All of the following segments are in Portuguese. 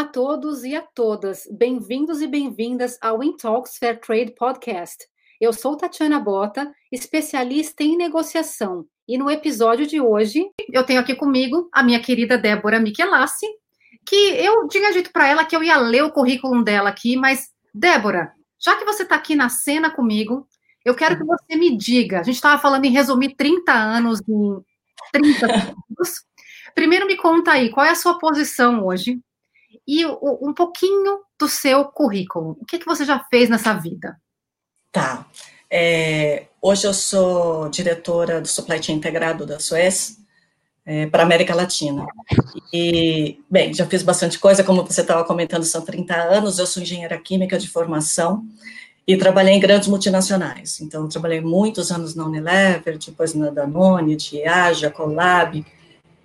Olá a todos e a todas. Bem-vindos e bem-vindas ao InTalks Fair Trade Podcast. Eu sou Tatiana Bota, especialista em negociação. E no episódio de hoje, eu tenho aqui comigo a minha querida Débora Michelassi, que eu tinha dito para ela que eu ia ler o currículo dela aqui, mas, Débora, já que você está aqui na cena comigo, eu quero que você me diga. A gente estava falando em resumir 30 anos em 30 segundos. Primeiro, me conta aí, qual é a sua posição hoje? E um pouquinho do seu currículo. O que, que você já fez nessa vida? Tá. É, hoje eu sou diretora do Supply Chain Integrado da Suez é, para América Latina. E, bem, já fiz bastante coisa, como você estava comentando, são 30 anos, eu sou engenheira química de formação e trabalhei em grandes multinacionais. Então, trabalhei muitos anos na Unilever, depois na Danone, Diageo, Colab,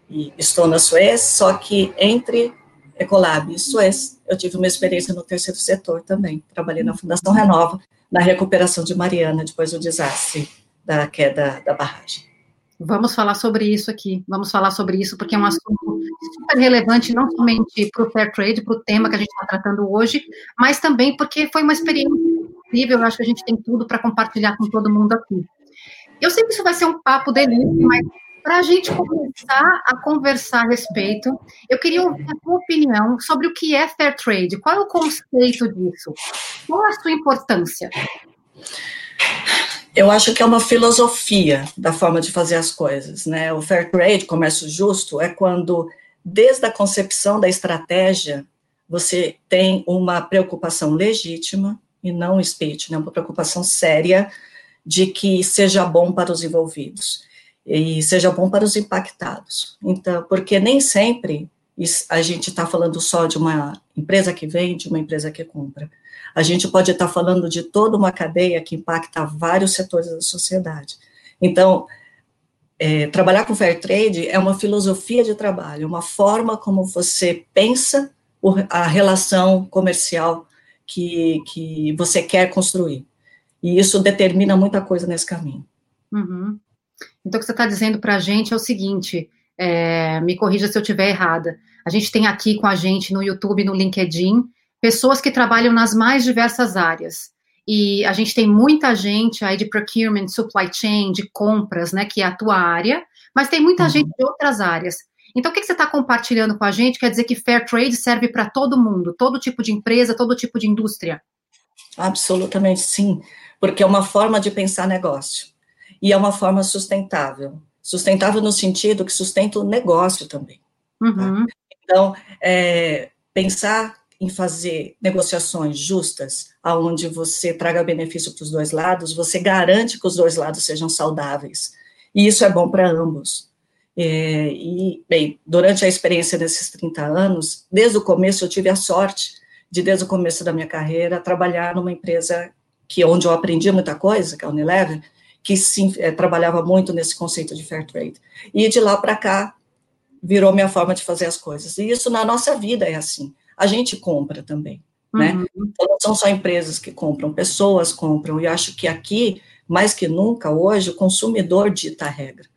e estou na Suez, só que entre Ecolab e Suez, eu tive uma experiência no terceiro setor também. Trabalhei na Fundação Renova, na recuperação de Mariana, depois do desastre da queda da barragem. Vamos falar sobre isso aqui, vamos falar sobre isso, porque é um assunto super relevante, não somente para o Fair Trade, para o tema que a gente está tratando hoje, mas também porque foi uma experiência incrível, eu acho que a gente tem tudo para compartilhar com todo mundo aqui. Eu sei que isso vai ser um papo delícia, mas para a gente começar a conversar a respeito, eu queria ouvir a sua opinião sobre o que é fair trade. Qual é o conceito disso? Qual é a sua importância? Eu acho que é uma filosofia da forma de fazer as coisas, né? O fair trade, comércio justo, é quando, desde a concepção da estratégia, você tem uma preocupação legítima e não speech, né? Uma preocupação séria de que seja bom para os envolvidos e seja bom para os impactados. Então, porque nem sempre a gente está falando só de uma empresa que vende, uma empresa que compra. A gente pode estar tá falando de toda uma cadeia que impacta vários setores da sociedade. Então, é, trabalhar com fair trade é uma filosofia de trabalho, uma forma como você pensa a relação comercial que, que você quer construir. E isso determina muita coisa nesse caminho. Uhum. Então, o que você está dizendo para a gente é o seguinte: é, me corrija se eu estiver errada. A gente tem aqui com a gente no YouTube, no LinkedIn, pessoas que trabalham nas mais diversas áreas. E a gente tem muita gente aí de procurement, supply chain, de compras, né, que é a tua área, mas tem muita uhum. gente de outras áreas. Então, o que, que você está compartilhando com a gente? Quer dizer que fair trade serve para todo mundo, todo tipo de empresa, todo tipo de indústria? Absolutamente sim, porque é uma forma de pensar negócio e é uma forma sustentável. Sustentável no sentido que sustenta o negócio também. Tá? Uhum. Tá? Então, é, pensar em fazer negociações justas, aonde você traga benefício para os dois lados, você garante que os dois lados sejam saudáveis. E isso é bom para ambos. É, e, bem, durante a experiência desses 30 anos, desde o começo eu tive a sorte de, desde o começo da minha carreira, trabalhar numa empresa que onde eu aprendi muita coisa, que é a Unilever, que sim, é, trabalhava muito nesse conceito de fair trade. E de lá para cá, virou minha forma de fazer as coisas. E isso na nossa vida é assim. A gente compra também, né? uhum. né? Então, não são só empresas que compram, pessoas compram. E acho que aqui, mais que nunca, hoje, o consumidor dita a regra,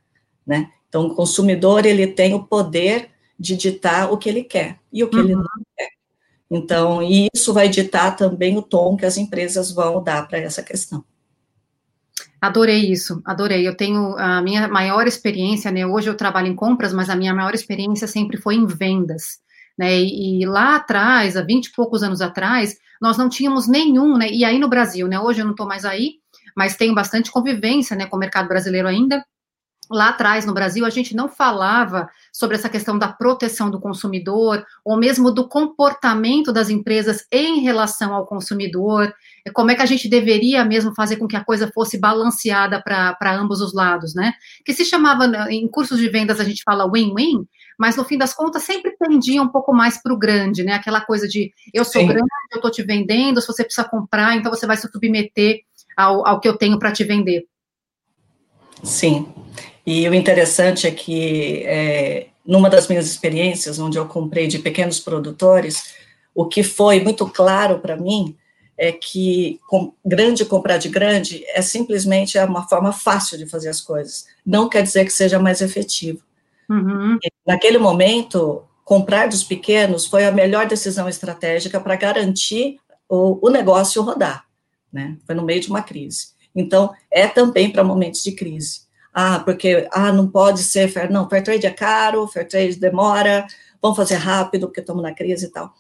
né? Então, o consumidor, ele tem o poder de ditar o que ele quer e o que uhum. ele não quer. Então, e isso vai ditar também o tom que as empresas vão dar para essa questão. Adorei isso, adorei. Eu tenho a minha maior experiência, né? Hoje eu trabalho em compras, mas a minha maior experiência sempre foi em vendas, né? E, e lá atrás, há 20 e poucos anos atrás, nós não tínhamos nenhum, né? E aí no Brasil, né? Hoje eu não estou mais aí, mas tenho bastante convivência, né, com o mercado brasileiro ainda lá atrás no Brasil a gente não falava sobre essa questão da proteção do consumidor ou mesmo do comportamento das empresas em relação ao consumidor, como é que a gente deveria mesmo fazer com que a coisa fosse balanceada para ambos os lados, né? Que se chamava em cursos de vendas a gente fala win-win, mas no fim das contas sempre tendia um pouco mais para o grande, né? Aquela coisa de eu sou Sim. grande, eu estou te vendendo, se você precisa comprar, então você vai se submeter ao, ao que eu tenho para te vender. Sim. E o interessante é que, é, numa das minhas experiências, onde eu comprei de pequenos produtores, o que foi muito claro para mim é que com, grande comprar de grande é simplesmente uma forma fácil de fazer as coisas. Não quer dizer que seja mais efetivo. Uhum. Naquele momento, comprar dos pequenos foi a melhor decisão estratégica para garantir o, o negócio rodar, né? Foi no meio de uma crise. Então, é também para momentos de crise. Ah, porque, ah, não pode ser, fair, não, fair trade é caro, fair trade demora, vamos fazer rápido, porque estamos na crise e tal.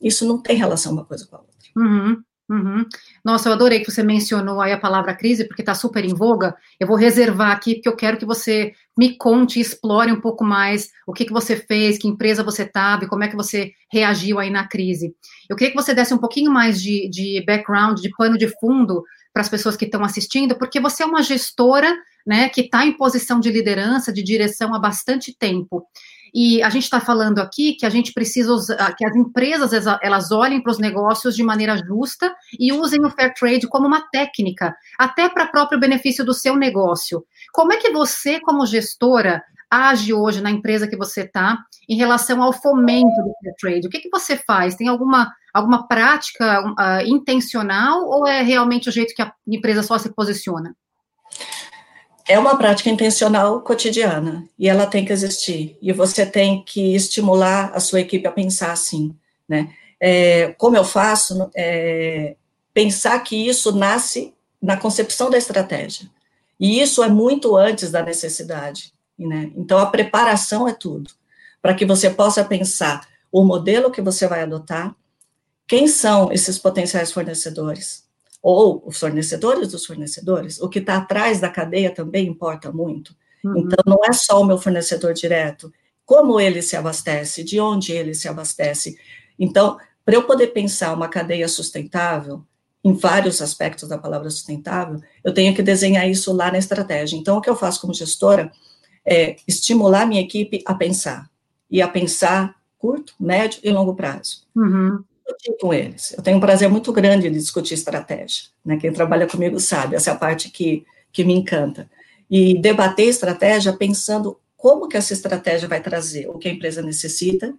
Isso não tem relação uma coisa com a outra. Uhum. Uhum. Nossa, eu adorei que você mencionou aí a palavra crise, porque está super em voga. Eu vou reservar aqui, porque eu quero que você me conte, explore um pouco mais o que, que você fez, que empresa você estava e como é que você reagiu aí na crise. Eu queria que você desse um pouquinho mais de, de background, de pano de fundo para as pessoas que estão assistindo, porque você é uma gestora né, que está em posição de liderança, de direção há bastante tempo. E a gente está falando aqui que a gente precisa usar, que as empresas elas olhem para os negócios de maneira justa e usem o fair trade como uma técnica, até para próprio benefício do seu negócio. Como é que você, como gestora, age hoje na empresa que você está em relação ao fomento do fair trade? O que, que você faz? Tem alguma, alguma prática uh, intencional ou é realmente o jeito que a empresa só se posiciona? é uma prática intencional cotidiana e ela tem que existir. E você tem que estimular a sua equipe a pensar assim, né? É, como eu faço, é, pensar que isso nasce na concepção da estratégia. E isso é muito antes da necessidade, né? Então a preparação é tudo, para que você possa pensar o modelo que você vai adotar, quem são esses potenciais fornecedores, ou os fornecedores dos fornecedores, o que está atrás da cadeia também importa muito. Uhum. Então, não é só o meu fornecedor direto, como ele se abastece, de onde ele se abastece. Então, para eu poder pensar uma cadeia sustentável, em vários aspectos da palavra sustentável, eu tenho que desenhar isso lá na estratégia. Então, o que eu faço como gestora é estimular minha equipe a pensar, e a pensar curto, médio e longo prazo. Uhum discutir com eles. Eu tenho um prazer muito grande de discutir estratégia. Né? Quem trabalha comigo sabe, essa é a parte que, que me encanta. E debater estratégia pensando como que essa estratégia vai trazer o que a empresa necessita,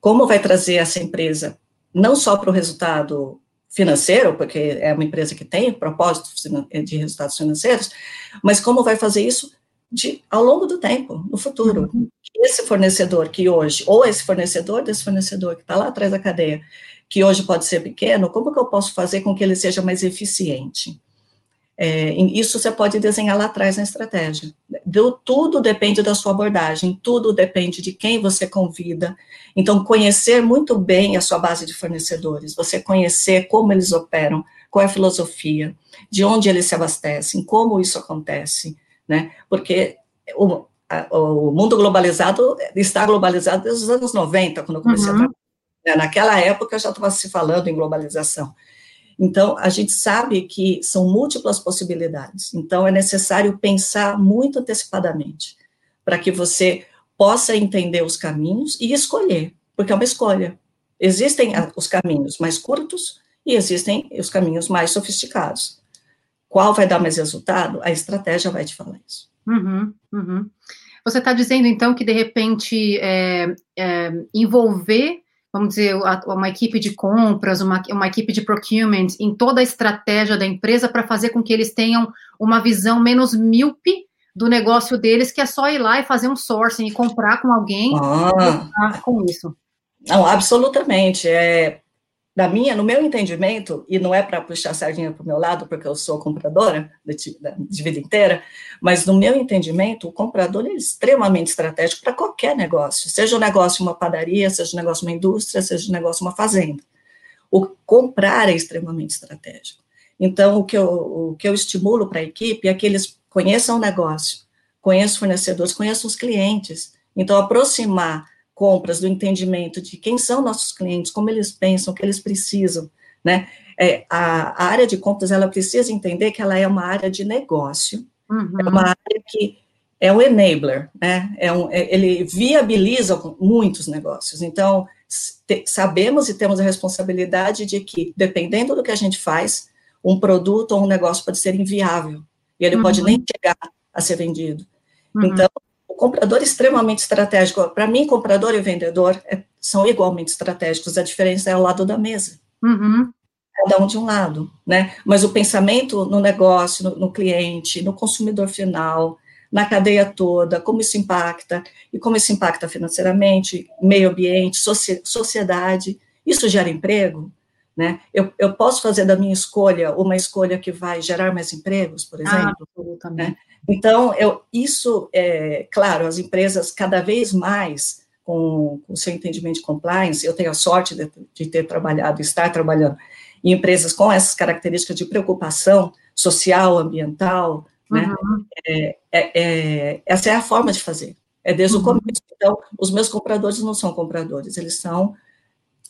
como vai trazer essa empresa não só para o resultado financeiro, porque é uma empresa que tem propósitos de resultados financeiros, mas como vai fazer isso de, ao longo do tempo, no futuro. Uhum. Esse fornecedor que hoje, ou esse fornecedor desse fornecedor que está lá atrás da cadeia, que hoje pode ser pequeno, como que eu posso fazer com que ele seja mais eficiente? É, isso você pode desenhar lá atrás na estratégia. Do, tudo depende da sua abordagem, tudo depende de quem você convida. Então, conhecer muito bem a sua base de fornecedores, você conhecer como eles operam, qual é a filosofia, de onde eles se abastecem, como isso acontece, né? Porque o, a, o mundo globalizado está globalizado desde os anos 90, quando eu comecei uhum. a trabalhar né? Naquela época já estava se falando em globalização. Então, a gente sabe que são múltiplas possibilidades. Então, é necessário pensar muito antecipadamente para que você possa entender os caminhos e escolher, porque é uma escolha. Existem os caminhos mais curtos e existem os caminhos mais sofisticados. Qual vai dar mais resultado? A estratégia vai te falar isso. Uhum, uhum. Você está dizendo, então, que de repente é, é, envolver vamos dizer, uma equipe de compras, uma, uma equipe de procurement em toda a estratégia da empresa para fazer com que eles tenham uma visão menos míope do negócio deles, que é só ir lá e fazer um sourcing e comprar com alguém ah. com isso. Não, absolutamente. É, na minha, no meu entendimento, e não é para puxar a sardinha para o meu lado, porque eu sou compradora de, de, vida inteira, mas no meu entendimento, o comprador é extremamente estratégico para qualquer negócio, seja o um negócio uma padaria, seja um negócio uma indústria, seja um negócio uma fazenda. O comprar é extremamente estratégico. Então, o que eu, o que eu estimulo para a equipe é que eles conheçam o negócio, conheçam os fornecedores, conheçam os clientes. Então, aproximar compras, do entendimento de quem são nossos clientes, como eles pensam, o que eles precisam, né? É, a, a, área de compras, ela precisa entender que ela é uma área de negócio, uhum. é uma área que é um enabler, né? É um, é, ele viabiliza muitos negócios. Então, te, sabemos e temos a responsabilidade de que, dependendo do que a gente faz, um produto ou um negócio pode ser inviável, e ele uhum. pode nem chegar a ser vendido. Uhum. Então, comprador extremamente estratégico. Para mim, comprador e vendedor é, são igualmente estratégicos. A diferença é ao lado da mesa. Uhum. Cada um de um lado, né? Mas o pensamento no negócio, no, no cliente, no consumidor final, na cadeia toda, como isso impacta, e como isso impacta financeiramente, meio ambiente, sociedade, isso gera emprego, né? Eu, eu posso fazer da minha escolha uma escolha que vai gerar mais empregos, por ah, exemplo? Ah, absolutamente. Né? Então, eu, isso, é, claro, as empresas cada vez mais, com o seu entendimento de compliance, eu tenho a sorte de, de ter trabalhado, estar trabalhando em empresas com essas características de preocupação social, ambiental, né? Uhum. É, é, é, essa é a forma de fazer, é desde uhum. o começo. Então, os meus compradores não são compradores, eles são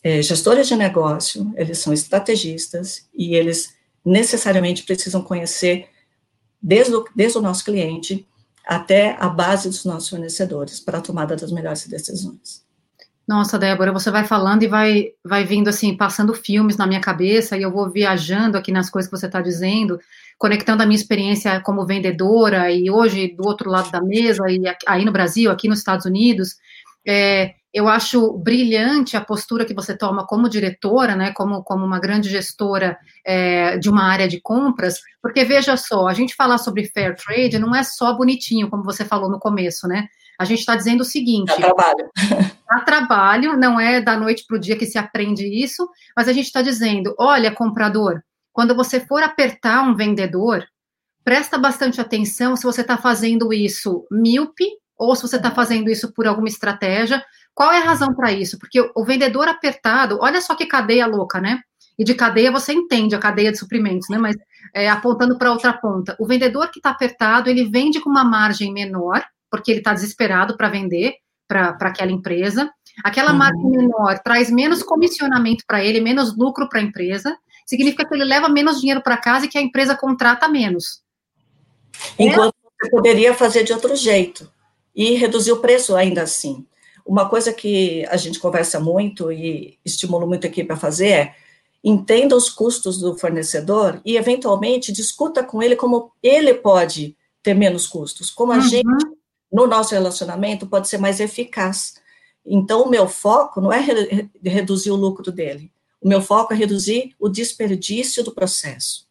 é, gestores de negócio, eles são estrategistas e eles necessariamente precisam conhecer desde o, desde o nosso cliente até a base dos nossos fornecedores para a tomada das melhores decisões. Nossa, Débora, você vai falando e vai, vai vindo assim, passando filmes na minha cabeça, e eu vou viajando aqui nas coisas que você está dizendo, conectando a minha experiência como vendedora, e hoje do outro lado da mesa, e aí no Brasil, aqui nos Estados Unidos, é, eu acho brilhante a postura que você toma como diretora, né, como, como uma grande gestora é, de uma área de compras, porque veja só, a gente falar sobre fair trade não é só bonitinho, como você falou no começo, né? A gente está dizendo o seguinte: dá trabalho. Dá trabalho, não é da noite para o dia que se aprende isso, mas a gente está dizendo: olha, comprador, quando você for apertar um vendedor, presta bastante atenção se você está fazendo isso míope ou se você está fazendo isso por alguma estratégia, qual é a razão para isso? Porque o vendedor apertado, olha só que cadeia louca, né? E de cadeia você entende a cadeia de suprimentos, né? Mas é, apontando para outra ponta. O vendedor que está apertado, ele vende com uma margem menor, porque ele está desesperado para vender para aquela empresa. Aquela uhum. margem menor traz menos comissionamento para ele, menos lucro para a empresa. Significa que ele leva menos dinheiro para casa e que a empresa contrata menos. Enquanto é. você poderia fazer de outro jeito e reduzir o preço ainda assim. Uma coisa que a gente conversa muito e estimulo muito aqui para fazer é entenda os custos do fornecedor e, eventualmente, discuta com ele como ele pode ter menos custos, como a uhum. gente, no nosso relacionamento, pode ser mais eficaz. Então, o meu foco não é re reduzir o lucro dele, o meu foco é reduzir o desperdício do processo.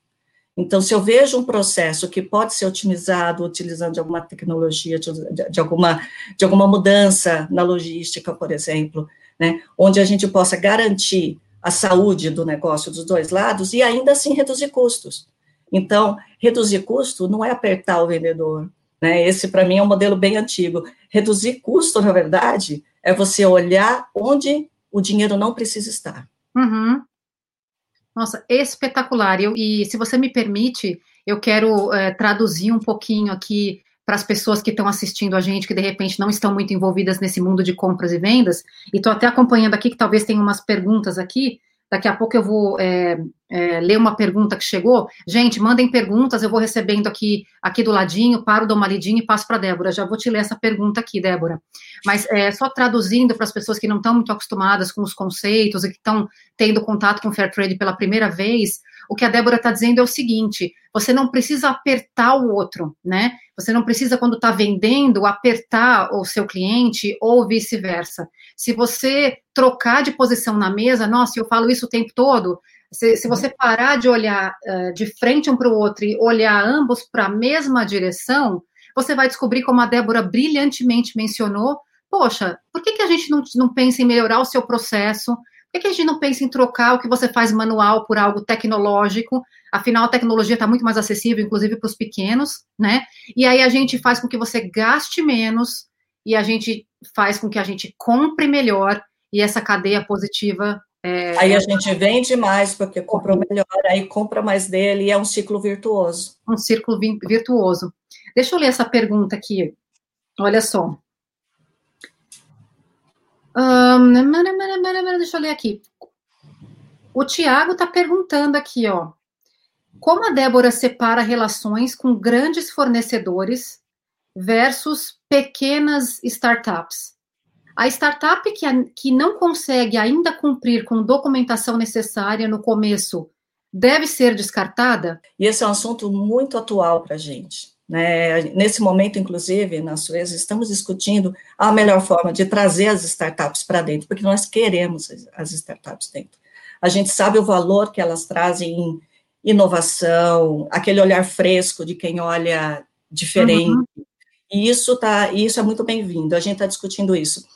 Então, se eu vejo um processo que pode ser otimizado utilizando alguma tecnologia, de, de, alguma, de alguma mudança na logística, por exemplo, né, onde a gente possa garantir a saúde do negócio dos dois lados e ainda assim reduzir custos. Então, reduzir custo não é apertar o vendedor, né? Esse, para mim, é um modelo bem antigo. Reduzir custo, na verdade, é você olhar onde o dinheiro não precisa estar. Uhum. Nossa, espetacular. Eu, e se você me permite, eu quero é, traduzir um pouquinho aqui para as pessoas que estão assistindo a gente, que de repente não estão muito envolvidas nesse mundo de compras e vendas, e estou até acompanhando aqui, que talvez tenha umas perguntas aqui, Daqui a pouco eu vou é, é, ler uma pergunta que chegou. Gente, mandem perguntas, eu vou recebendo aqui, aqui do ladinho, paro, dou uma lidinha e passo para Débora. Já vou te ler essa pergunta aqui, Débora. Mas é, só traduzindo para as pessoas que não estão muito acostumadas com os conceitos e que estão tendo contato com Fair Trade pela primeira vez, o que a Débora está dizendo é o seguinte: você não precisa apertar o outro, né? Você não precisa, quando está vendendo, apertar o seu cliente ou vice-versa. Se você trocar de posição na mesa, nossa, eu falo isso o tempo todo. Se, se você parar de olhar uh, de frente um para o outro e olhar ambos para a mesma direção, você vai descobrir, como a Débora brilhantemente mencionou, poxa, por que, que a gente não, não pensa em melhorar o seu processo? Por que a gente não pensa em trocar o que você faz manual por algo tecnológico? Afinal, a tecnologia está muito mais acessível, inclusive para os pequenos, né? E aí a gente faz com que você gaste menos e a gente faz com que a gente compre melhor e essa cadeia positiva. É... Aí a gente vende mais porque comprou melhor, aí compra mais dele e é um ciclo virtuoso. Um círculo virtuoso. Deixa eu ler essa pergunta aqui. Olha só. Um, deixa eu ler aqui. O Tiago está perguntando aqui, ó. Como a Débora separa relações com grandes fornecedores versus pequenas startups? A startup que, que não consegue ainda cumprir com documentação necessária no começo deve ser descartada? E esse é um assunto muito atual para a gente. Né? Nesse momento, inclusive, na Suez, estamos discutindo a melhor forma de trazer as startups para dentro, porque nós queremos as startups dentro. A gente sabe o valor que elas trazem em inovação, aquele olhar fresco de quem olha diferente. Uhum. E isso, tá, isso é muito bem-vindo, a gente está discutindo isso.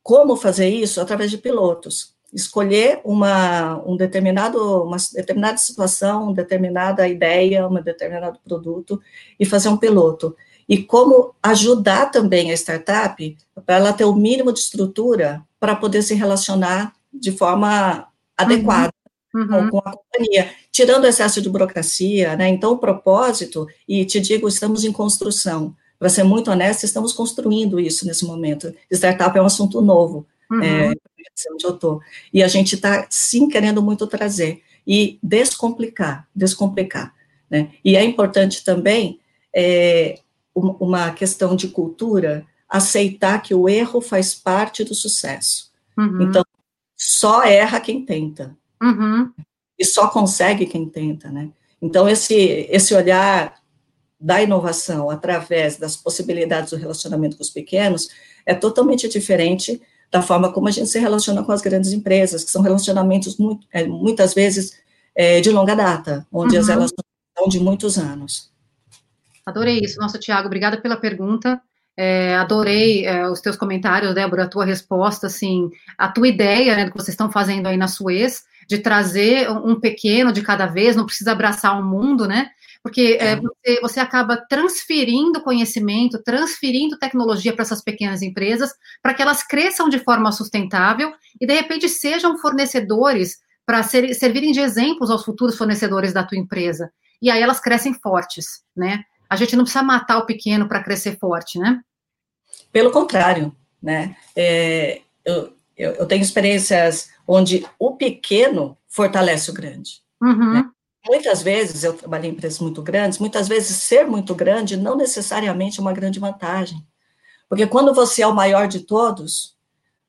Como fazer isso? Através de pilotos. Escolher uma, um determinado, uma determinada situação, uma determinada ideia, um determinado produto e fazer um piloto. E como ajudar também a startup para ela ter o mínimo de estrutura para poder se relacionar de forma adequada uhum. com a companhia, tirando o excesso de burocracia, né? Então, o propósito, e te digo, estamos em construção. Para ser muito honesta, estamos construindo isso nesse momento. Startup é um assunto novo, uhum. é, onde eu estou. E a gente está, sim, querendo muito trazer e descomplicar, descomplicar. Né? E é importante também é, uma questão de cultura, aceitar que o erro faz parte do sucesso. Uhum. Então, só erra quem tenta. Uhum. E só consegue quem tenta, né? Então, esse, esse olhar da inovação através das possibilidades do relacionamento com os pequenos é totalmente diferente da forma como a gente se relaciona com as grandes empresas, que são relacionamentos muito, é, muitas vezes é, de longa data, onde uhum. as relações são de muitos anos. Adorei isso. Nossa, Tiago, obrigada pela pergunta. É, adorei é, os teus comentários, Débora, a tua resposta, assim, a tua ideia, né, do que vocês estão fazendo aí na Suez, de trazer um pequeno de cada vez, não precisa abraçar o mundo, né? Porque é, você, você, acaba transferindo conhecimento, transferindo tecnologia para essas pequenas empresas, para que elas cresçam de forma sustentável e, de repente, sejam fornecedores para ser, servirem de exemplos aos futuros fornecedores da tua empresa. E aí elas crescem fortes, né? A gente não precisa matar o pequeno para crescer forte, né? Pelo contrário, né? É, eu, eu, eu tenho experiências onde o pequeno fortalece o grande. Uhum. Né? Muitas vezes, eu trabalhei em empresas muito grandes, muitas vezes ser muito grande não necessariamente é uma grande vantagem. Porque quando você é o maior de todos,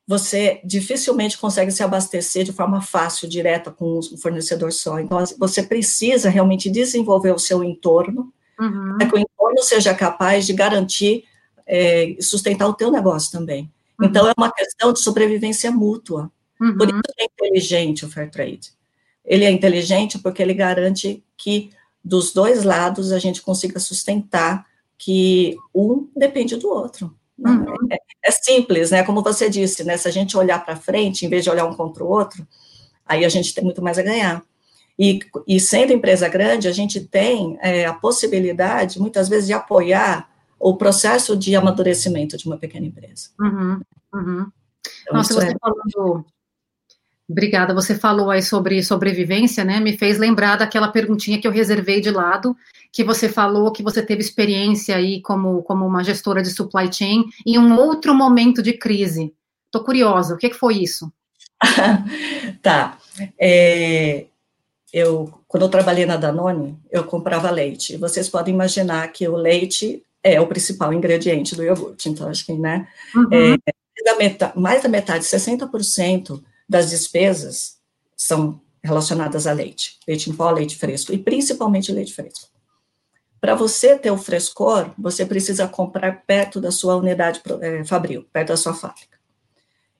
você dificilmente consegue se abastecer de forma fácil, direta, com um fornecedor só. Então, você precisa realmente desenvolver o seu entorno, uhum. para que o entorno seja capaz de garantir e é, sustentar o teu negócio também. Uhum. Então, é uma questão de sobrevivência mútua. Uhum. Por isso é inteligente o fair trade. Ele é inteligente porque ele garante que dos dois lados a gente consiga sustentar que um depende do outro. Uhum. É, é, simples, né? Como você disse, né? Se a gente olhar para frente, em vez de olhar um contra o outro, aí a gente tem muito mais a ganhar. E, e sendo empresa grande, a gente tem é, a possibilidade, muitas vezes, de apoiar o processo de amadurecimento de uma pequena empresa. Uhum, uhum. Então, Nossa, você é... falando Obrigada. Você falou aí sobre sobrevivência, né? Me fez lembrar daquela perguntinha que eu reservei de lado, que você falou que você teve experiência aí como, como uma gestora de supply chain em um outro momento de crise. Estou curiosa, o que, que foi isso? tá. É, eu, quando eu trabalhei na Danone, eu comprava leite. Vocês podem imaginar que o leite é o principal ingrediente do iogurte. Então, acho que, né? Uhum. É, metade, mais da metade, 60% das despesas são relacionadas a leite, leite em pó, leite fresco, e principalmente leite fresco. Para você ter o frescor, você precisa comprar perto da sua unidade é, fabril, perto da sua fábrica.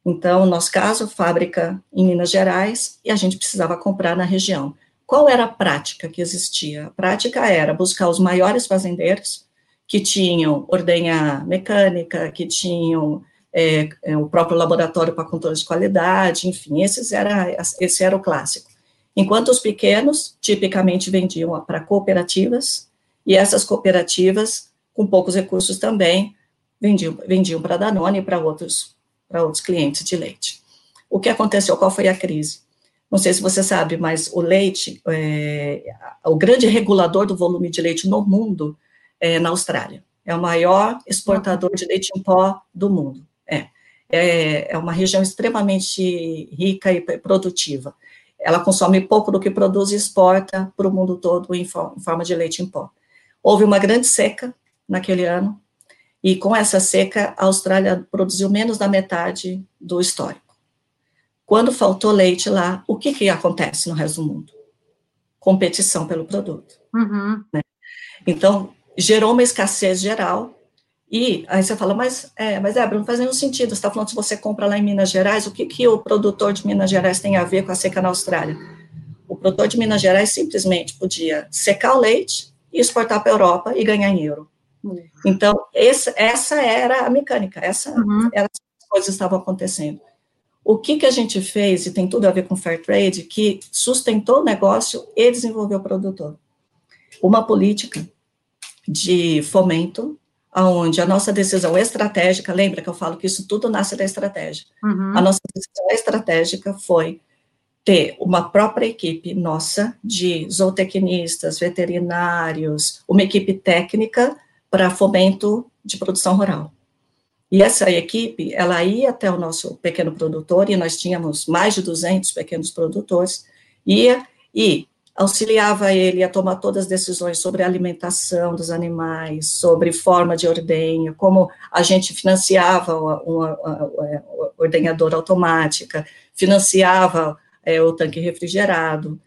Então, no nosso caso, fábrica em Minas Gerais, e a gente precisava comprar na região. Qual era a prática que existia? A prática era buscar os maiores fazendeiros, que tinham ordenha mecânica, que tinham é, é, o próprio laboratório para controle de qualidade, enfim, esses era, esse era o clássico. Enquanto os pequenos, tipicamente, vendiam para cooperativas, e essas cooperativas, com poucos recursos também, vendiam, vendiam para Danone e para outros, outros clientes de leite. O que aconteceu? Qual foi a crise? Não sei se você sabe, mas o leite, é, o grande regulador do volume de leite no mundo é na Austrália. É o maior exportador de leite em pó do mundo. É. é. Uma região extremamente rica e produtiva. Ela consome pouco do que produz e exporta para o mundo todo em, forma de leite em pó. Houve uma grande seca naquele ano, e com essa seca, a Austrália produziu menos da metade do histórico. Quando faltou leite lá, o que, que acontece no resto do mundo? Competição pelo produto. Uhum. Né? Então, gerou uma escassez geral e aí você fala, mas, é, mas é, não faz nenhum sentido. Você está falando se você compra lá em Minas Gerais, o que, que o produtor de Minas Gerais tem a ver com a seca na Austrália? O produtor de Minas Gerais simplesmente podia secar o leite e exportar para a Europa e ganhar em euro. Uhum. Então, esse, essa era a mecânica, essa uhum. era as coisas estavam acontecendo. O que, que a gente fez, e tem tudo a ver com fair trade, que sustentou o negócio e desenvolveu o produtor? Uma política de fomento, onde a nossa decisão estratégica, lembra que eu falo que isso tudo nasce da estratégia, uhum. a nossa decisão estratégica foi ter uma própria equipe nossa de zootecnistas, veterinários, uma equipe técnica para fomento de produção rural. E essa equipe, ela ia até o nosso pequeno produtor, e nós tínhamos mais de 200 pequenos produtores, ia e auxiliava ele a tomar todas as decisões sobre a alimentação dos animais, sobre forma de ordenha, como a gente financiava uma, uma, uma ordenhadora automática, financiava é, o tanque refrigerado,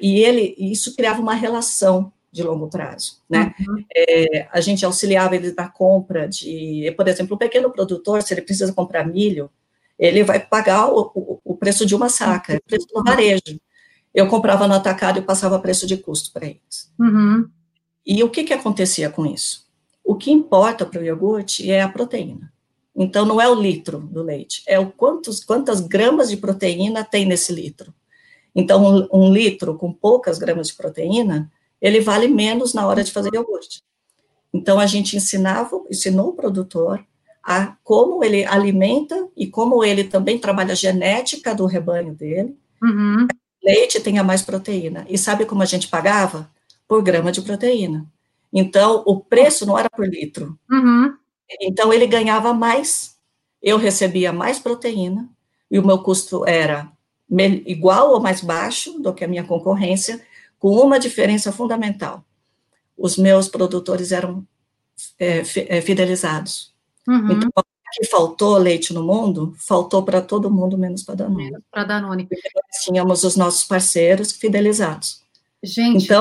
e ele, isso criava uma relação de longo prazo, né? Uhum. É, a gente auxiliava ele na compra de, por exemplo, um pequeno produtor, se ele precisa comprar milho, ele vai pagar o, o, o preço de uma saca, o preço do varejo. Eu comprava no atacado e passava preço de custo para eles. Uhum. E o que, que acontecia com isso? O que importa para o iogurte é a proteína. Então, não é o litro do leite, é o quantos, quantas gramas de proteína tem nesse litro. Então, um, um litro com poucas gramas de proteína, ele vale menos na hora de fazer iogurte. Então, a gente ensinava, ensinou o produtor a como ele alimenta e como ele também trabalha a genética do rebanho dele. Uhum. Leite tenha mais proteína. E sabe como a gente pagava? Por grama de proteína. Então, o preço não era por litro. Uhum. Então, ele ganhava mais, eu recebia mais proteína, e o meu custo era igual ou mais baixo do que a minha concorrência, com uma diferença fundamental. Os meus produtores eram é, fidelizados. Uhum. Então, que faltou leite no mundo, faltou para todo mundo, menos para Danone. Menos para Danone. nós tínhamos os nossos parceiros fidelizados. Gente, então,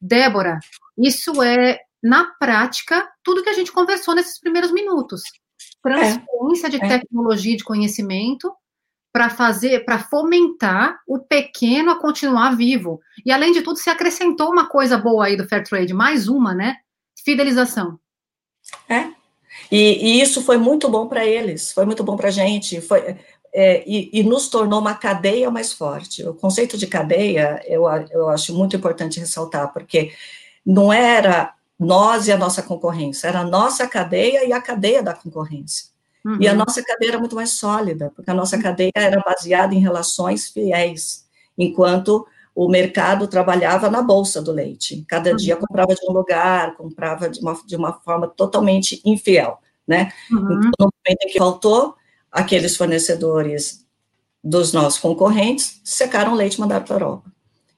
Débora, isso é, na prática, tudo que a gente conversou nesses primeiros minutos. Transferência é, de é. tecnologia e de conhecimento para fazer, para fomentar o pequeno a continuar vivo. E além de tudo, se acrescentou uma coisa boa aí do Fair Trade, mais uma, né? Fidelização. É. E, e isso foi muito bom para eles, foi muito bom para a gente, foi, é, e, e, nos tornou uma cadeia mais forte. O conceito de cadeia eu, eu acho muito importante ressaltar, porque não era nós e a nossa concorrência, era a nossa cadeia e a cadeia da concorrência. Uhum. E a nossa cadeia era muito mais sólida, porque a nossa cadeia era baseada em relações fiéis, enquanto o mercado trabalhava na bolsa do leite. Cada uhum. dia comprava de um lugar, comprava de uma, de uma forma totalmente infiel, né? Uhum. Então, no momento em que faltou, aqueles fornecedores dos nossos concorrentes secaram leite e mandaram para a Europa.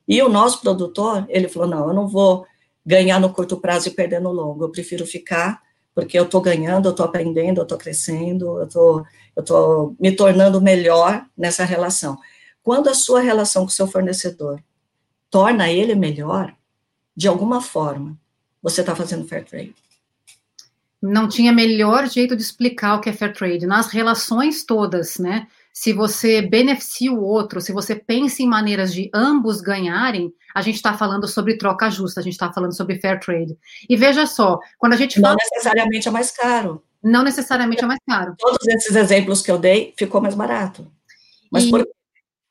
E o nosso produtor, ele falou, não, eu não vou ganhar no curto prazo e perder no longo, eu prefiro ficar porque eu estou ganhando, eu estou aprendendo, eu estou crescendo, eu estou eu tô me tornando melhor nessa relação. Quando a sua relação com o seu fornecedor torna ele melhor, de alguma forma, você está fazendo fair trade. Não tinha melhor jeito de explicar o que é fair trade. Nas relações todas, né? se você beneficia o outro, se você pensa em maneiras de ambos ganharem, a gente está falando sobre troca justa, a gente está falando sobre fair trade. E veja só, quando a gente fala. Não necessariamente é mais caro. Não necessariamente é mais caro. Todos esses exemplos que eu dei, ficou mais barato. Mas e... por...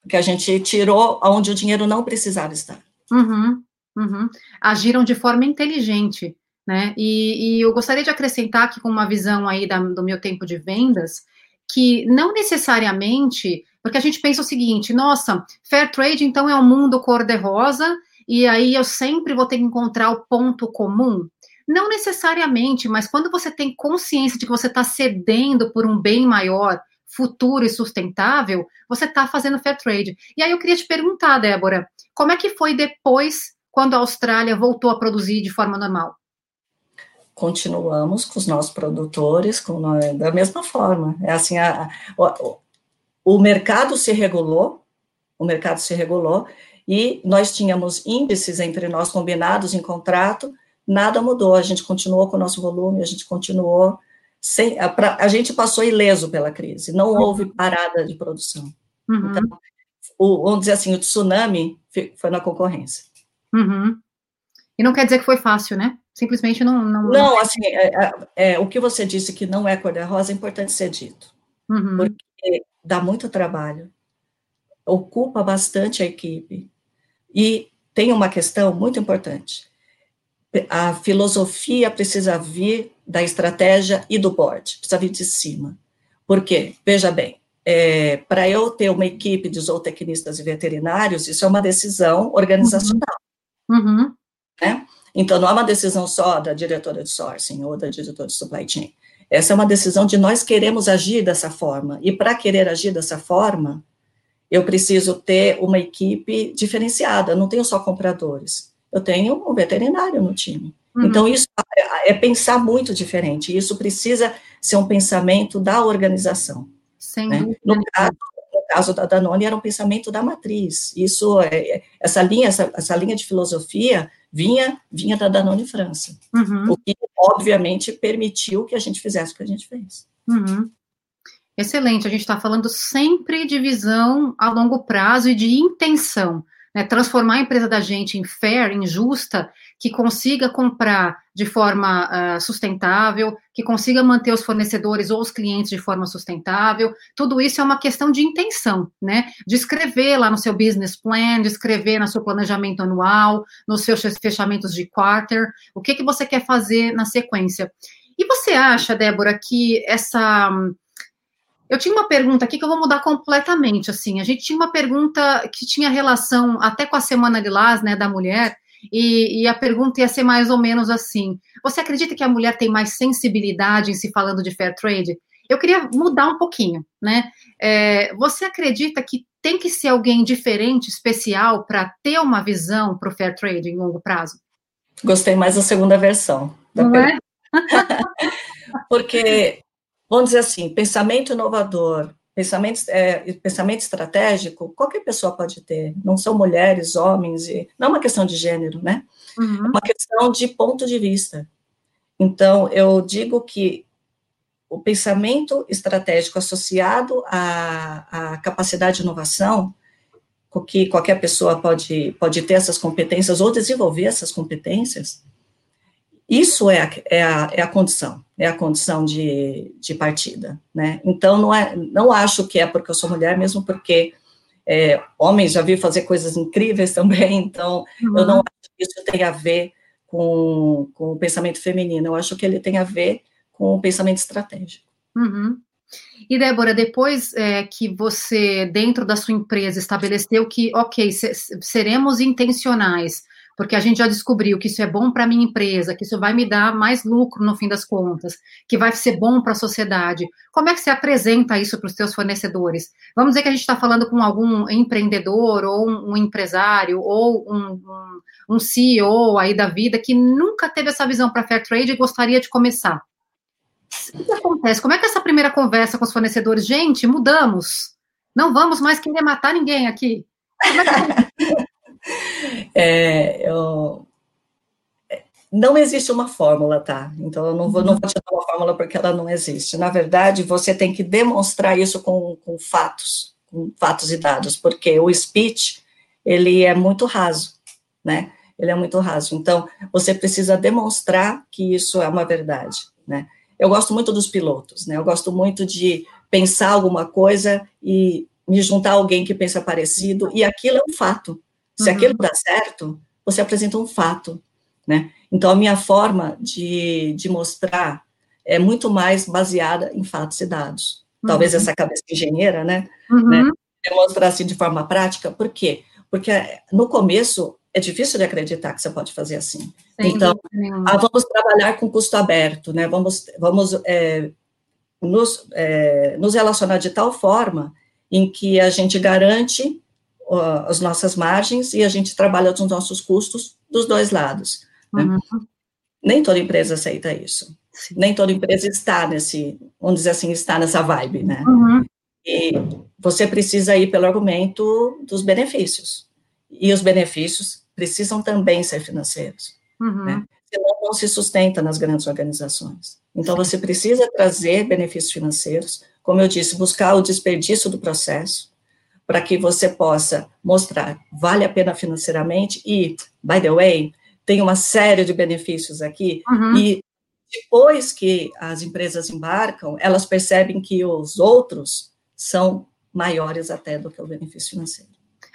porque a gente tirou onde o dinheiro não precisava estar. Uhum, uhum. Agiram de forma inteligente. Né? E, e, eu gostaria de acrescentar aqui com uma visão aí da, do meu tempo de vendas, que não necessariamente, porque a gente pensa o seguinte, nossa, fair trade então é um mundo cor-de-rosa e aí eu sempre vou ter que encontrar o ponto comum. Não necessariamente, mas quando você tem consciência de que você está cedendo por um bem maior, futuro e sustentável, você está fazendo fair trade. E aí eu queria te perguntar, Débora, como é que foi depois, quando a Austrália voltou a produzir de forma normal? continuamos com os nossos produtores com, da mesma forma. É assim, a, a, o, o mercado se regulou, o mercado se regulou, e nós tínhamos índices entre nós combinados em contrato, nada mudou, a gente continuou com o nosso volume, a gente continuou, sem, a, pra, a gente passou ileso pela crise, não uhum. houve parada de produção. Uhum. Então, o, vamos dizer assim, o tsunami foi na concorrência. Uhum. E não quer dizer que foi fácil, né? Simplesmente não. Não, não assim, é, é, é, o que você disse que não é cor-de-rosa é importante ser dito. Uhum. Porque dá muito trabalho, ocupa bastante a equipe. E tem uma questão muito importante. A filosofia precisa vir da estratégia e do board, precisa vir de cima. Por quê? Veja bem, é, para eu ter uma equipe de zootecnistas e veterinários, isso é uma decisão organizacional. Uhum. Né? Então, não é uma decisão só da diretora de sourcing ou da diretora de supply chain. Essa é uma decisão de nós queremos agir dessa forma. E para querer agir dessa forma, eu preciso ter uma equipe diferenciada. Não tenho só compradores. Eu tenho um veterinário no time. Uhum. Então, isso é, é pensar muito diferente. Isso precisa ser um pensamento da organização. Sem né? No caso, no caso da Danone, era um pensamento da matriz. Isso, é, é, essa linha, essa, essa linha de filosofia vinha, vinha da Danone França. Uhum. O que, obviamente, permitiu que a gente fizesse o que a gente fez. Uhum. Excelente, a gente está falando sempre de visão a longo prazo e de intenção. Né? Transformar a empresa da gente em fair, em justa, que consiga comprar de forma uh, sustentável, que consiga manter os fornecedores ou os clientes de forma sustentável. Tudo isso é uma questão de intenção, né? De escrever lá no seu business plan, de escrever no seu planejamento anual, nos seus fechamentos de quarter, o que, que você quer fazer na sequência. E você acha, Débora, que essa eu tinha uma pergunta aqui que eu vou mudar completamente, assim. A gente tinha uma pergunta que tinha relação até com a Semana de Lás, né, da mulher, e, e, a pergunta ia ser mais ou menos assim: Você acredita que a mulher tem mais sensibilidade em se falando de fair trade? Eu queria mudar um pouquinho, né? É, você acredita que tem que ser alguém diferente, especial, para ter uma visão para o fair trade em longo prazo? Gostei mais da segunda versão. Da Não é? Porque vamos dizer assim, pensamento inovador, pensamento, é, pensamento estratégico, qualquer pessoa pode ter, não são mulheres, homens, e, não é uma questão de gênero, né? Uhum. É uma questão de ponto de vista. Então, eu digo que o pensamento estratégico associado à, à capacidade de inovação, que qualquer pessoa pode, pode ter essas competências ou desenvolver essas competências, isso é a, é a, é a condição, é a condição de, de partida, né? Então, não, é, não acho que é porque eu sou mulher, mesmo porque é, homens já vi fazer coisas incríveis também, então uhum. eu não acho que isso tem a ver com, com o pensamento feminino, eu acho que ele tem a ver com o pensamento estratégico. Uhum. E Débora, depois é, que você, dentro da sua empresa, estabeleceu que, ok, seremos intencionais, porque a gente já descobriu que isso é bom para minha empresa, que isso vai me dar mais lucro no fim das contas, que vai ser bom para a sociedade. Como é que você apresenta isso para os seus fornecedores? Vamos dizer que a gente está falando com algum empreendedor, ou um, empresário, ou um, um, um, CEO aí da vida que nunca teve essa visão para fair trade e gostaria de começar. O que acontece? Como é que essa primeira conversa com os fornecedores? Gente, mudamos. Não vamos mais querer matar ninguém aqui. Como é que... É, eu, não existe uma fórmula, tá? Então, eu não vou, não vou te dar uma fórmula porque ela não existe. Na verdade, você tem que demonstrar isso com, com fatos, com fatos e dados, porque o speech, ele é muito raso, né? Ele é muito raso. Então, você precisa demonstrar que isso é uma verdade, né? Eu gosto muito dos pilotos, né? Eu gosto muito de pensar alguma coisa e me juntar a alguém que pensa parecido, e aquilo é um fato, se uhum. aquilo dá certo, você apresenta um fato, né? Então, a minha forma de, de mostrar é muito mais baseada em fatos e dados. Talvez uhum. essa cabeça engenheira, né? Uhum. né? Demonstrar assim de forma prática, por quê? Porque no começo é difícil de acreditar que você pode fazer assim. Sim, então, ah, vamos trabalhar com custo aberto, né? Vamos, vamos é, nos, é, nos relacionar de tal forma em que a gente garante uh, as nossas margens e a gente trabalha os nossos custos dos dois lados. Né? Uhum. Nem toda empresa aceita isso. Sim. Nem toda empresa está nesse, vamos dizer assim, está nessa vibe, né? Uhum. E você precisa ir pelo argumento dos benefícios. E os benefícios precisam também ser financeiros, uhum. né? Senão não se sustenta nas grandes organizações. Então, você precisa trazer benefícios financeiros, como eu disse, buscar o desperdício do processo, para que você possa mostrar vale a pena financeiramente e, by the way, tem uma série de benefícios aqui, uhum. e depois que as empresas embarcam, elas percebem que os outros são maiores até do que o benefício financeiro.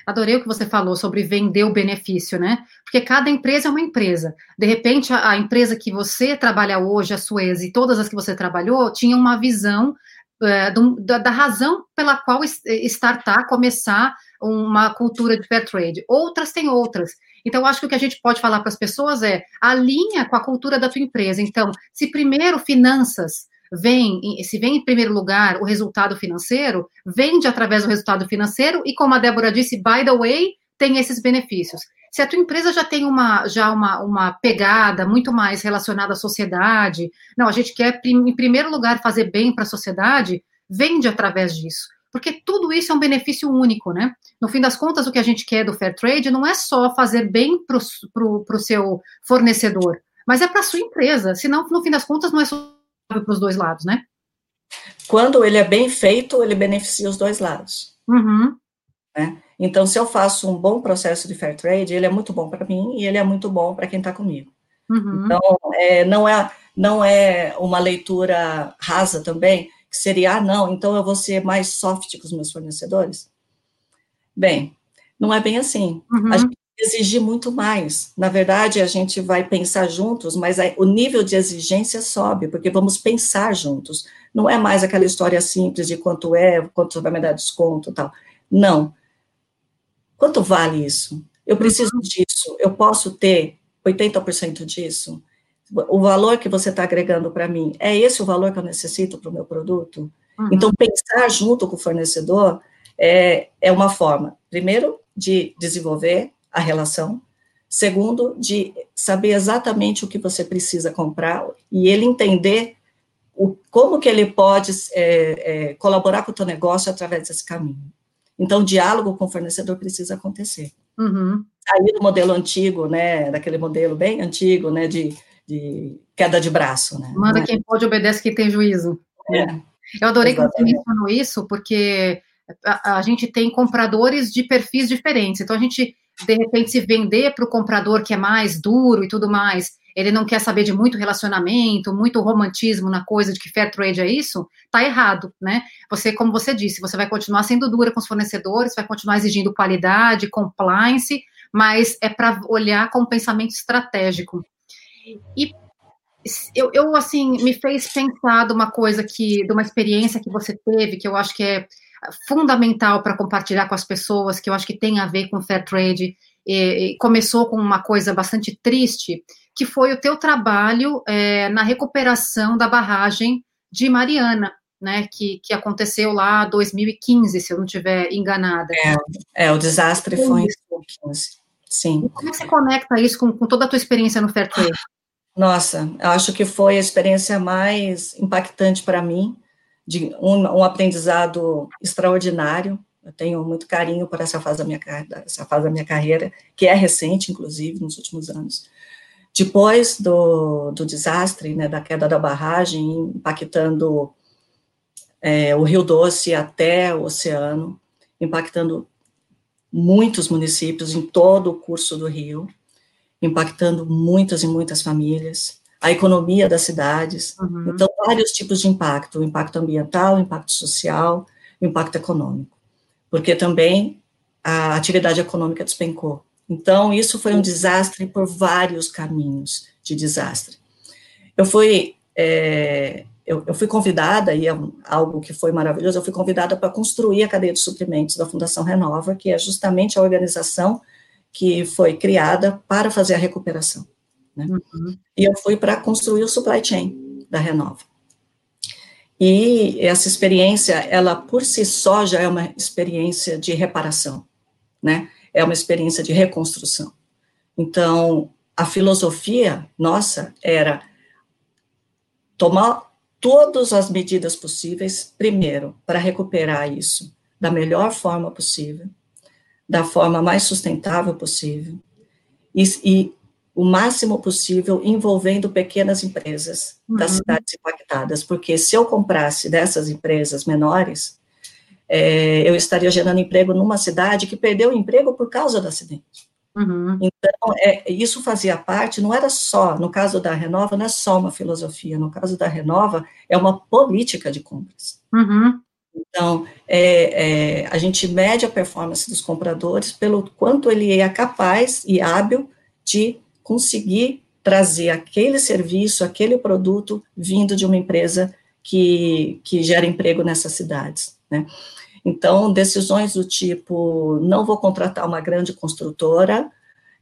Adorei o que você falou sobre vender o benefício, né? Porque cada empresa é uma empresa. De repente, a, a empresa que você trabalha hoje, a Suez, e todas as que você trabalhou, tinha uma visão é, do, da, razão pela qual startar, começar uma cultura de fair trade. Outras têm outras. Então, acho que o que a gente pode falar para as pessoas é alinha com a cultura da tua empresa. Então, se primeiro finanças vem, se vem em primeiro lugar o resultado financeiro, vende através do resultado financeiro e, como a Débora disse, by the way, tem esses benefícios. Se a tua empresa já tem uma, já uma, uma pegada muito mais relacionada à sociedade, não, a gente quer, em primeiro lugar, fazer bem para a sociedade, vende através disso. Porque tudo isso é um benefício único, né? No fim das contas, o que a gente quer do fair trade não é só fazer bem para o seu fornecedor, mas é para a sua empresa. Senão, no fim das contas, não é só para os dois lados, né? Quando ele é bem feito, ele beneficia os dois lados. Uhum. Né? Então, se eu faço um bom processo de fair trade, ele é muito bom para mim e ele é muito bom para quem está comigo. Uhum. Então, é, não, é, não é uma leitura rasa também, que seria, ah, não, então eu vou ser mais soft com os meus fornecedores. Bem, não é bem assim. Uhum. A gente exigir muito mais. Na verdade, a gente vai pensar juntos, mas o nível de exigência sobe, porque vamos pensar juntos. Não é mais aquela história simples de quanto é, quanto vai me dar desconto tal. Não. Quanto vale isso? Eu preciso uhum. disso. Eu posso ter 80% disso? O valor que você está agregando para mim, é esse o valor que eu necessito para o meu produto? Uhum. Então, pensar junto com o fornecedor é, é uma forma, primeiro, de desenvolver a relação. Segundo, de saber exatamente o que você precisa comprar e ele entender o, como que ele pode é, é, colaborar com o teu negócio através desse caminho. Então, o diálogo com o fornecedor precisa acontecer. Uhum. Aí do modelo antigo, né, daquele modelo bem antigo, né, de, de queda de braço, né. Manda né? quem pode, obedece quem tem juízo. É. Eu adorei Exatamente. que você mencionou isso, porque a, a, gente tem compradores de perfis diferentes. Então, a gente de repente se vender para o comprador que é mais duro e tudo mais, ele não quer saber de muito relacionamento, muito romantismo na coisa de que fair trade é isso, tá errado, né? Você, como você disse, você vai continuar sendo dura com os fornecedores, vai continuar exigindo qualidade, compliance, mas é para olhar com pensamento estratégico. E eu, eu, assim, me fez pensar de uma coisa que, de uma experiência que você teve, que eu acho que é fundamental para compartilhar com as pessoas, que eu acho que tem a ver com fair trade. E, e começou com uma coisa bastante triste, que foi o teu trabalho é, na recuperação da barragem de Mariana, né, que, que aconteceu lá em 2015, se eu não estiver enganada. É, é, o desastre foi em 2015, sim. E como você conecta isso com, com toda a tua experiência no Fair Trade? Nossa, eu acho que foi a experiência mais impactante para mim, de um, um, aprendizado extraordinário. Eu tenho muito carinho por essa fase da minha essa fase da minha carreira, que é recente, inclusive, nos últimos anos. Depois do, do desastre, né, da queda da barragem, impactando é, o Rio Doce até o oceano, impactando muitos municípios em todo o curso do rio, impactando muitas e muitas famílias a economia das cidades. Uhum. Então, vários tipos de impacto: o impacto ambiental, o impacto social, o impacto econômico. Porque também a atividade econômica despencou. Então, isso foi um desastre por vários caminhos de desastre. Eu fui, é, eu, eu, fui convidada, e é algo que foi maravilhoso, eu fui convidada para construir a cadeia de suprimentos da Fundação Renova, que é justamente a organização que foi criada para fazer a recuperação. Né? Uhum. E eu fui para construir o supply chain da Renova. E essa experiência, ela por si só já é uma experiência de reparação, né? É uma experiência de reconstrução. Então, a filosofia nossa era tomar todas as medidas possíveis, primeiro, para recuperar isso da melhor forma possível, da forma mais sustentável possível, e, e o máximo possível envolvendo pequenas empresas uhum. das cidades impactadas, porque se eu comprasse dessas empresas menores, é, eu estaria gerando emprego numa cidade que perdeu o emprego por causa do acidente. Uhum. Então, é, isso fazia parte, não era só, no caso da Renova, não é só uma filosofia, no caso da Renova, é uma política de compras. Uhum. Então, é, é, a gente mede a performance dos compradores pelo quanto ele é capaz e hábil de conseguir trazer aquele serviço, aquele produto vindo de uma empresa que, que gera emprego nessas cidades, né? Então, decisões do tipo, não vou contratar uma grande construtora,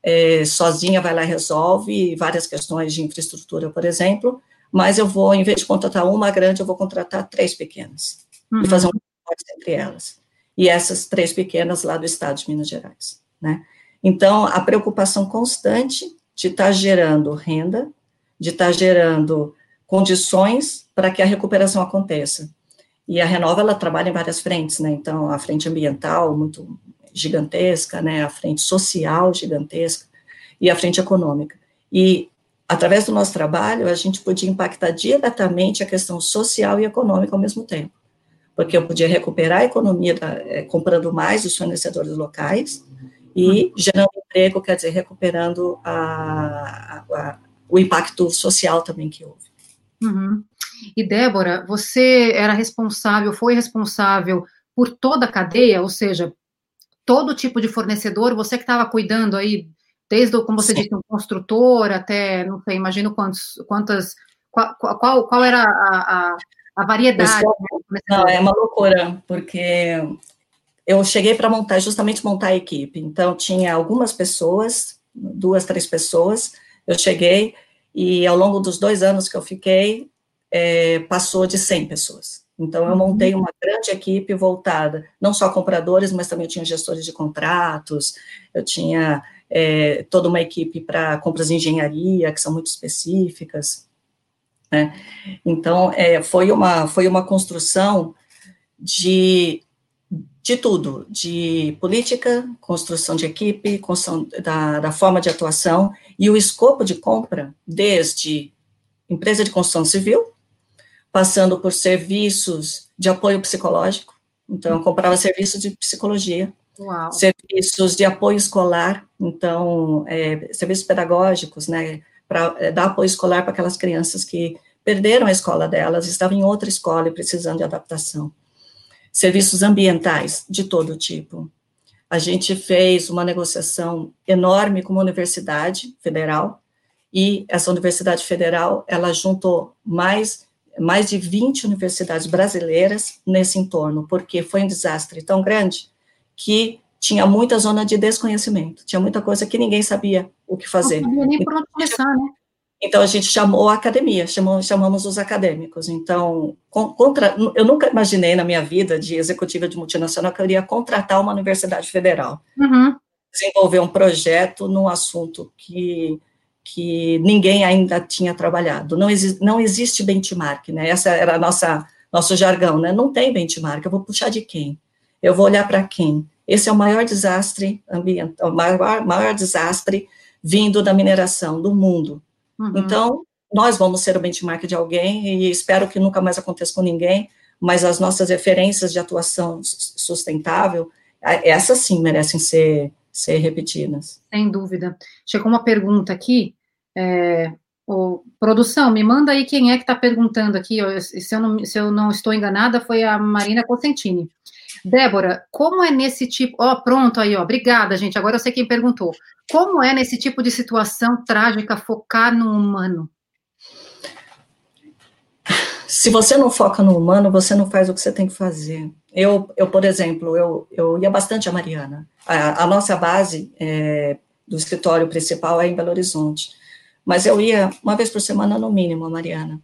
é, sozinha vai lá e resolve várias questões de infraestrutura, por exemplo, mas eu vou, em vez de contratar uma grande, eu vou contratar três pequenas uhum. e fazer um corte entre elas. E essas três pequenas lá do estado de Minas Gerais, né? Então, a preocupação constante de estar tá gerando renda, de estar tá gerando condições para que a recuperação aconteça. E a Renova, ela trabalha em várias frentes, né? Então, a frente ambiental, muito gigantesca, né? A frente social, gigantesca, e a frente econômica. E, através do nosso trabalho, a gente podia impactar diretamente a questão social e econômica ao mesmo tempo. Porque eu podia recuperar a economia da, é, comprando mais dos fornecedores locais e gerando emprego, quer dizer, recuperando a, a, a, o impacto social também que houve. Uhum. E Débora, você era responsável, foi responsável por toda a cadeia, ou seja, todo tipo de fornecedor, você que estava cuidando aí, desde, como você Sim. disse, um construtor até, não sei, imagino quantos, quantas, qual, qual, qual era a, a, a variedade? Né, não, é uma loucura, porque eu cheguei para montar, justamente montar a equipe, então tinha algumas pessoas, duas, três pessoas, eu cheguei, e ao longo dos dois anos que eu fiquei, é, passou de 100 pessoas. Então, eu montei uma grande equipe voltada, não só compradores, mas também eu tinha gestores de contratos, eu tinha é, toda uma equipe para compras de engenharia, que são muito específicas. Né? Então, é, foi, uma, foi uma construção de, de tudo, de política, construção de equipe, construção da, da forma de atuação, e o escopo de compra, desde empresa de construção civil, passando por serviços de apoio psicológico. Então, eu comprava serviços de psicologia, Uau. serviços de apoio escolar, então, é, serviços pedagógicos, né, para é, dar apoio escolar para aquelas crianças que perderam a escola delas, estavam em outra escola e precisando de adaptação. Serviços ambientais de todo tipo. A gente fez uma negociação enorme com uma universidade federal, e essa universidade federal, ela juntou mais mais de 20 universidades brasileiras nesse entorno, porque foi um desastre tão grande que tinha muita zona de desconhecimento, tinha muita coisa que ninguém sabia o que fazer. Não sabia nem por onde começar, né? Então, a gente chamou a academia, chamou, chamamos os acadêmicos. Então, contra, eu nunca imaginei na minha vida de executiva de multinacional que eu iria contratar uma universidade federal. Uhum. Desenvolver um projeto num assunto que que ninguém ainda tinha trabalhado. Não, exi não existe benchmark, né? Essa era a nossa nosso jargão, né? Não tem benchmark. Eu vou puxar de quem? Eu vou olhar para quem? Esse é o maior desastre ambiental, o maior, maior desastre vindo da mineração do mundo. Uhum. Então, nós vamos ser o benchmark de alguém e espero que nunca mais aconteça com ninguém, mas as nossas referências de atuação sustentável, essas sim merecem ser, ser repetidas. Sem dúvida. Chegou uma pergunta aqui é, o, produção, me manda aí quem é que está perguntando aqui. se, eu não, se eu não estou enganada, foi a Marina Cosentini. Débora, como é nesse tipo. Ó, oh, pronto aí, ó. Obrigada, gente. Agora eu sei quem perguntou. Como é nesse tipo de situação trágica focar no humano? Se você não foca no humano, você não faz o que você tem que fazer. Eu, eu por exemplo, eu, eu ia bastante a Mariana. A, a nossa base é, do escritório principal é em Belo Horizonte mas eu ia uma vez por semana no mínimo, Mariana,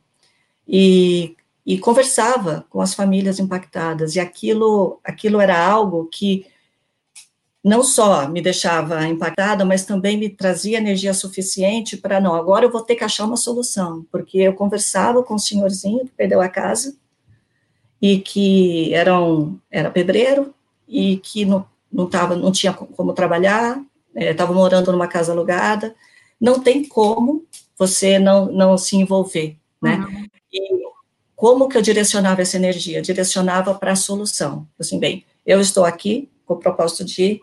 e, e conversava com as famílias impactadas, e aquilo, aquilo era algo que não só me deixava impactada, mas também me trazia energia suficiente para, não, agora eu vou ter que achar uma solução, porque eu conversava com o senhorzinho que perdeu a casa, e que era, um, era pedreiro, e que não, não, tava, não tinha como trabalhar, estava é, morando numa casa alugada, não tem como você não, não se envolver, né? Uhum. E como que eu direcionava essa energia? direcionava para a solução. Assim, bem, eu estou aqui com o propósito de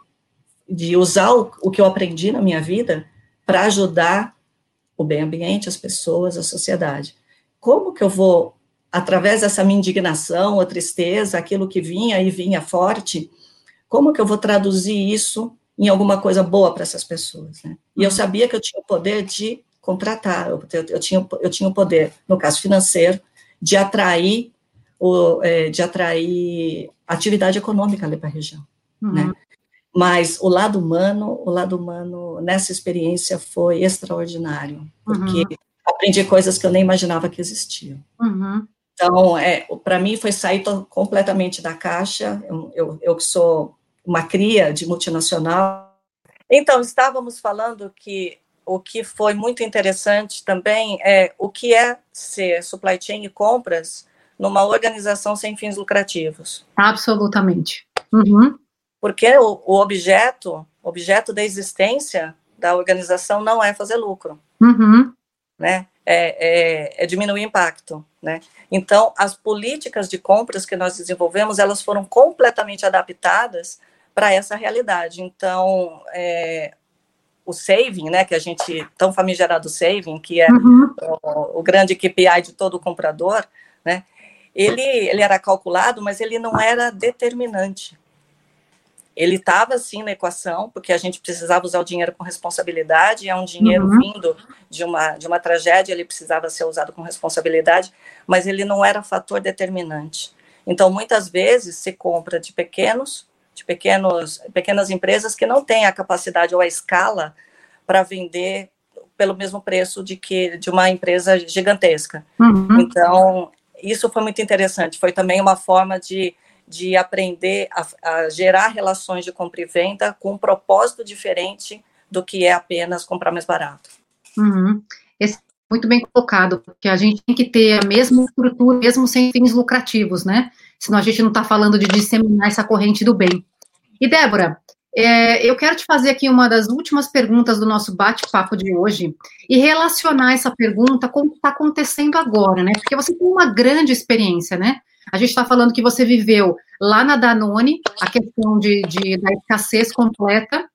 de usar o, o que eu aprendi na minha vida para ajudar o meio ambiente, as pessoas, a sociedade. Como que eu vou, através dessa minha indignação, a tristeza, aquilo que vinha e vinha forte, como que eu vou traduzir isso em alguma coisa boa para essas pessoas, né? E eu uhum. sabia que eu tinha o poder de contratar, eu, eu, eu tinha, eu tinha o poder, no caso financeiro, de atrair, o, é, de atrair atividade econômica ali para a região, uhum. né? Mas o lado humano, o lado humano nessa experiência foi extraordinário, porque uhum. aprendi coisas que eu nem imaginava que existiam. Uhum. Então, é, para mim foi sair completamente da caixa. Eu, eu, eu sou uma cria de multinacional. Então, estávamos falando que o que foi muito interessante também é o que é ser supply chain e compras numa organização sem fins lucrativos. Absolutamente. Uhum. Porque o, o objeto, objeto da existência da organização não é fazer lucro, uhum. né? É, é, é, diminuir o impacto, né? Então, as políticas de compras que nós desenvolvemos, elas foram completamente adaptadas para essa realidade. Então, é, o saving, né, que a gente tão famigerado saving, que é uhum. o, o, grande KPI de todo comprador, né? Ele ele era calculado, mas ele não era determinante. Ele estava assim na equação, porque a gente precisava usar o dinheiro com responsabilidade, é um dinheiro uhum. vindo de uma, de uma tragédia, ele precisava ser usado com responsabilidade, mas ele não era fator determinante. Então, muitas vezes se compra de pequenos, de pequenos, pequenas empresas que não têm a capacidade ou a escala para vender pelo mesmo preço de que de uma empresa gigantesca. Uhum. Então, isso foi muito interessante. Foi também uma forma de de aprender a, a, gerar relações de compra e venda com um propósito diferente do que é apenas comprar mais barato. Uhum. Esse, muito bem colocado, porque a gente tem que ter a mesma estrutura, mesmo sem fins lucrativos, né? Senão a gente não está falando de disseminar essa corrente do bem. E Débora, é, eu quero te fazer aqui uma das últimas perguntas do nosso bate-papo de hoje e relacionar essa pergunta com o que está acontecendo agora, né? Porque você tem uma grande experiência, né? A gente está falando que você viveu lá na Danone a questão de, de da escassez completa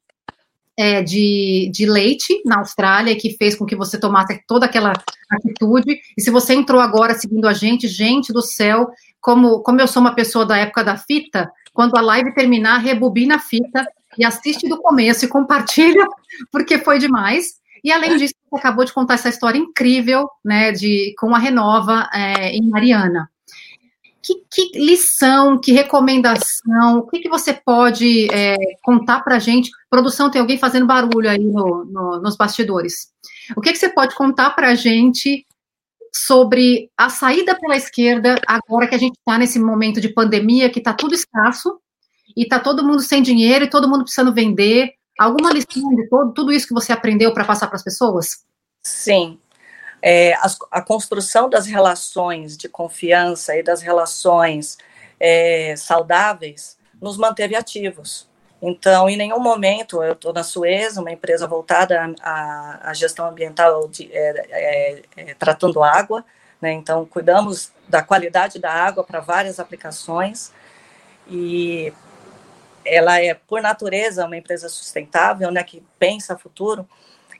é, de, de leite na Austrália, que fez com que você tomasse toda aquela atitude. E se você entrou agora seguindo a gente, gente do céu, como, como eu sou uma pessoa da época da fita, quando a live terminar, rebobina a fita e assiste do começo e compartilha, porque foi demais. E além disso, você acabou de contar essa história incrível, né, de com a Renova é, em Mariana que, que, lição, que recomendação, o que, que você pode é, contar para a gente? Produção, tem alguém fazendo barulho aí no, no, nos bastidores. O que, que você pode contar para a gente sobre a saída pela esquerda, agora que a gente está nesse momento de pandemia, que está tudo escasso, e está todo mundo sem dinheiro, e todo mundo precisando vender? Alguma lição de todo, tudo isso que você aprendeu para passar para as pessoas? Sim, é, a, a, construção das relações de confiança e das relações é, saudáveis nos manteve ativos. Então, em nenhum momento, eu estou na Suez, uma empresa voltada à, à gestão ambiental, de, é, é, é tratando água, né, então cuidamos da qualidade da água para várias aplicações, e ela é, por natureza, uma empresa sustentável, né, que pensa futuro,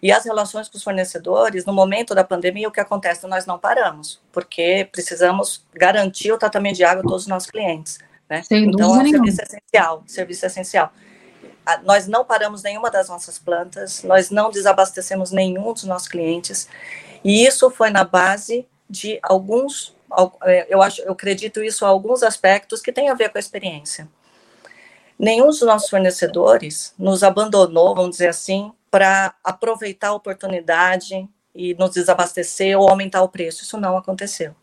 e as relações com os fornecedores, no momento da pandemia, o que acontece? Nós não paramos, porque precisamos garantir o tratamento de água a todos os nossos clientes. Né? então, é um serviço essencial, serviço essencial. Nós não paramos nenhuma das nossas plantas, nós não desabastecemos nenhum dos nossos clientes, e isso foi na base de alguns, é, eu acho, eu acredito isso a alguns aspectos que têm a ver com a experiência. Nenhum dos nossos fornecedores nos abandonou, vamos dizer assim, para aproveitar a oportunidade e nos desabastecer ou aumentar o preço. Isso não aconteceu.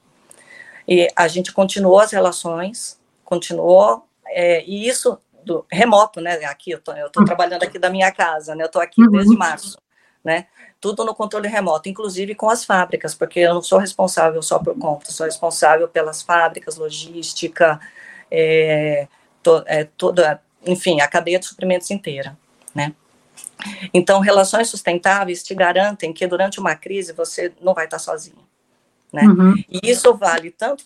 E a gente continuou as relações, continuou, é, e isso do remoto, né? Aqui eu tô trabalhando aqui da minha casa, né? Eu tô aqui uhum. desde março, né? Tudo no controle remoto, inclusive com as fábricas, porque eu não sou responsável só por compra, sou responsável pelas fábricas, logística, é, to, é, toda, enfim, a cadeia de suprimentos inteira, né? Então, relações sustentáveis te garantem que durante uma crise você não vai estar sozinho. Né? Uhum. E isso vale tanto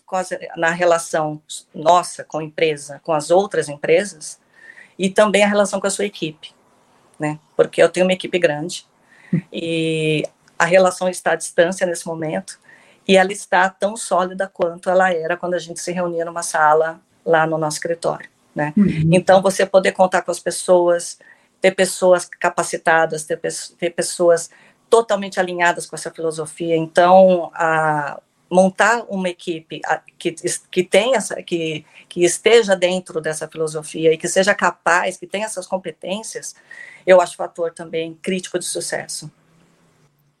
na relação nossa com a empresa, com as outras empresas, e também a relação com a sua equipe. né? Porque eu tenho uma equipe grande e a relação está à distância nesse momento e ela está tão sólida quanto ela era quando a gente se reunia numa sala lá no nosso escritório, né? Uhum. Então você poder contar com as pessoas, ter pessoas capacitadas, ter, ter pessoas totalmente alinhadas com essa filosofia. Então, a, montar uma equipe que, que tenha essa, que, que esteja dentro dessa filosofia e que seja capaz, que tenha essas competências, eu acho fator também crítico de sucesso.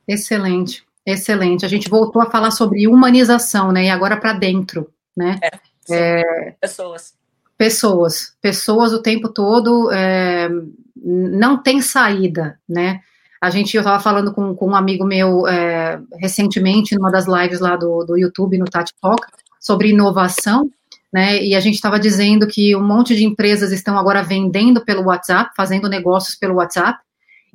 Excelente, excelente. A gente voltou a falar sobre humanização, né? E agora para dentro, né? É, é, pessoas. Pessoas, pessoas o tempo todo é, não tem saída, né? A gente, eu estava falando com, com, um amigo meu é, recentemente, numa das lives lá do, do YouTube, no Tati Talk, sobre inovação, né? E a gente estava dizendo que um monte de empresas estão agora vendendo pelo WhatsApp, fazendo negócios pelo WhatsApp,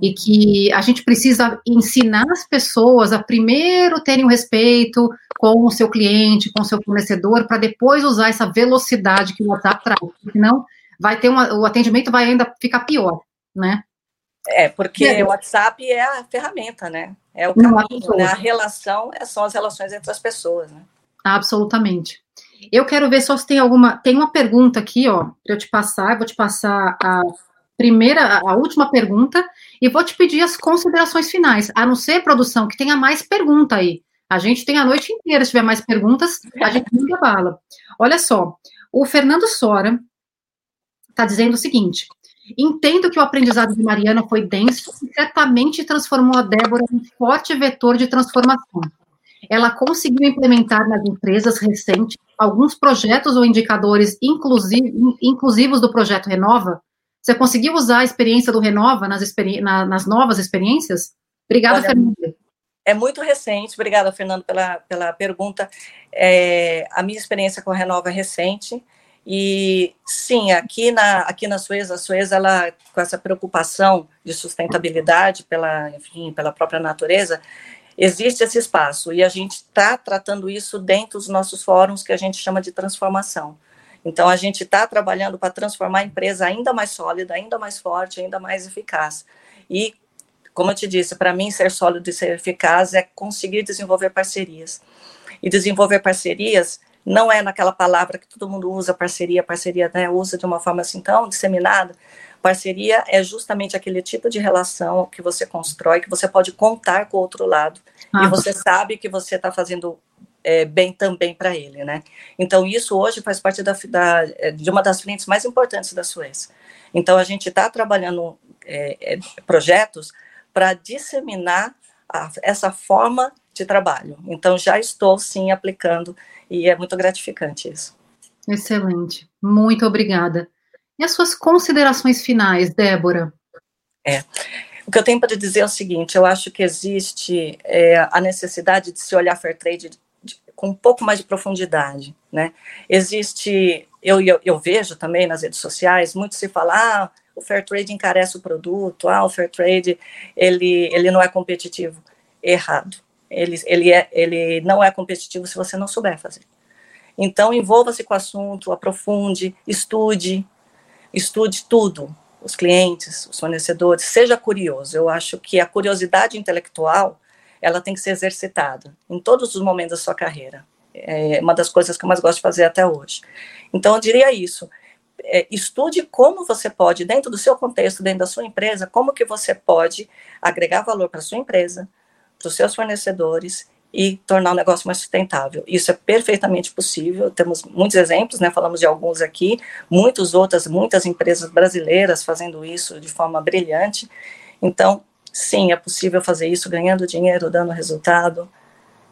e que a gente precisa ensinar as pessoas a primeiro terem o um respeito com o seu cliente, com o seu fornecedor, para depois usar essa velocidade que o WhatsApp traz, senão vai ter uma, o atendimento vai ainda ficar pior, né? É, porque é. o WhatsApp é a ferramenta, né? É o caminho, né? A relação é, são as relações entre as pessoas, né? Absolutamente. Eu quero ver só se tem alguma. Tem uma pergunta aqui, ó, para eu te passar. Eu vou te passar a primeira, a última pergunta, e vou te pedir as considerações finais. A não ser, produção, que tenha mais pergunta aí. A gente tem a noite inteira. Se tiver mais perguntas, a gente manda bala. Olha só, o Fernando Sora está dizendo o seguinte: Entendo que o aprendizado de Mariana foi denso e certamente transformou a Débora em forte vetor de transformação. Ela conseguiu implementar nas empresas recentes alguns projetos ou indicadores inclusivos do projeto Renova. Você conseguiu usar a experiência do Renova nas, experi na, nas novas experiências? Obrigada, Olha, Fernanda. É muito recente, obrigada, Fernando, pela, pela pergunta. É, a minha experiência com a Renova é recente. E sim, aqui na, aqui na Suez, a Suez, ela, com essa preocupação de sustentabilidade pela, enfim, pela própria natureza, existe esse espaço e a gente está tratando isso dentro dos nossos fóruns que a gente chama de transformação. Então, a gente está trabalhando para transformar a empresa ainda mais sólida, ainda mais forte, ainda mais eficaz. E, como eu te disse, para mim, ser sólido e ser eficaz é conseguir desenvolver parcerias. E desenvolver parcerias não é naquela palavra que todo mundo usa, parceria, parceria, né, usa de uma forma assim tão disseminada. Parceria é justamente aquele tipo de relação que você constrói, que você pode contar com o outro lado, ah. e você sabe que você está fazendo é, bem também para ele, né? Então, isso hoje faz parte da, da, é, de uma das frentes mais importantes da Suécia. Então, a gente está trabalhando é, é, projetos para disseminar a, essa forma de trabalho. Então, já estou, sim, aplicando e é muito gratificante isso. Excelente. Muito obrigada. E as suas considerações finais, Débora? É. O que eu tenho para dizer é o seguinte: eu acho que existe é, a necessidade de se olhar fair trade de, com um pouco mais de profundidade, né? Existe, eu, eu, eu, vejo também nas redes sociais, muito se fala, ah, o fair trade encarece o produto, ah, o fair trade ele, ele não é competitivo. Errado. Ele, ele, é, ele não é competitivo se você não souber fazer. Então, envolva-se com o assunto, aprofunde, estude, estude tudo, os clientes, os fornecedores, seja curioso. Eu acho que a curiosidade intelectual, ela tem que ser exercitada em todos os momentos da sua carreira. É uma das coisas que eu mais gosto de fazer até hoje. Então, eu diria isso. É, estude como você pode, dentro do seu contexto, dentro da sua empresa, como que você pode agregar valor para a sua empresa, para os seus fornecedores e tornar o negócio mais sustentável. Isso é perfeitamente possível, temos muitos exemplos, né, falamos de alguns aqui, muitas outras, muitas empresas brasileiras fazendo isso de forma brilhante. Então, sim, é possível fazer isso ganhando dinheiro, dando resultado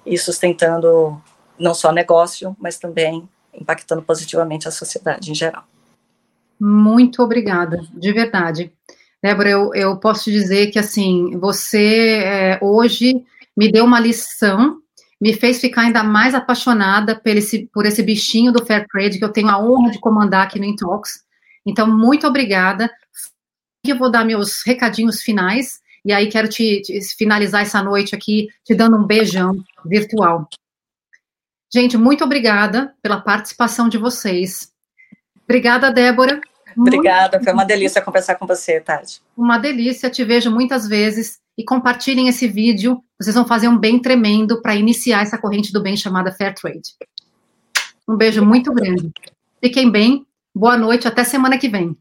e sustentando não só negócio, mas também impactando positivamente a sociedade em geral. Muito obrigada, de verdade. Débora, eu, eu posso dizer que, assim, você é, hoje me deu uma lição, me fez ficar ainda mais apaixonada por esse, por esse bichinho do Fair Trade que eu tenho a honra de comandar aqui no Intox. Então, muito obrigada. Eu vou dar meus recadinhos finais e aí quero te, te finalizar essa noite aqui te dando um beijão virtual. Gente, muito obrigada pela participação de vocês. Obrigada, Débora. Obrigada, foi uma delícia conversar com você, Tati. Uma delícia, te vejo muitas vezes e compartilhem esse vídeo, vocês vão fazer um bem tremendo para iniciar essa corrente do bem chamada Fair Trade. Um beijo muito grande. Fiquem bem, boa noite, até semana que vem.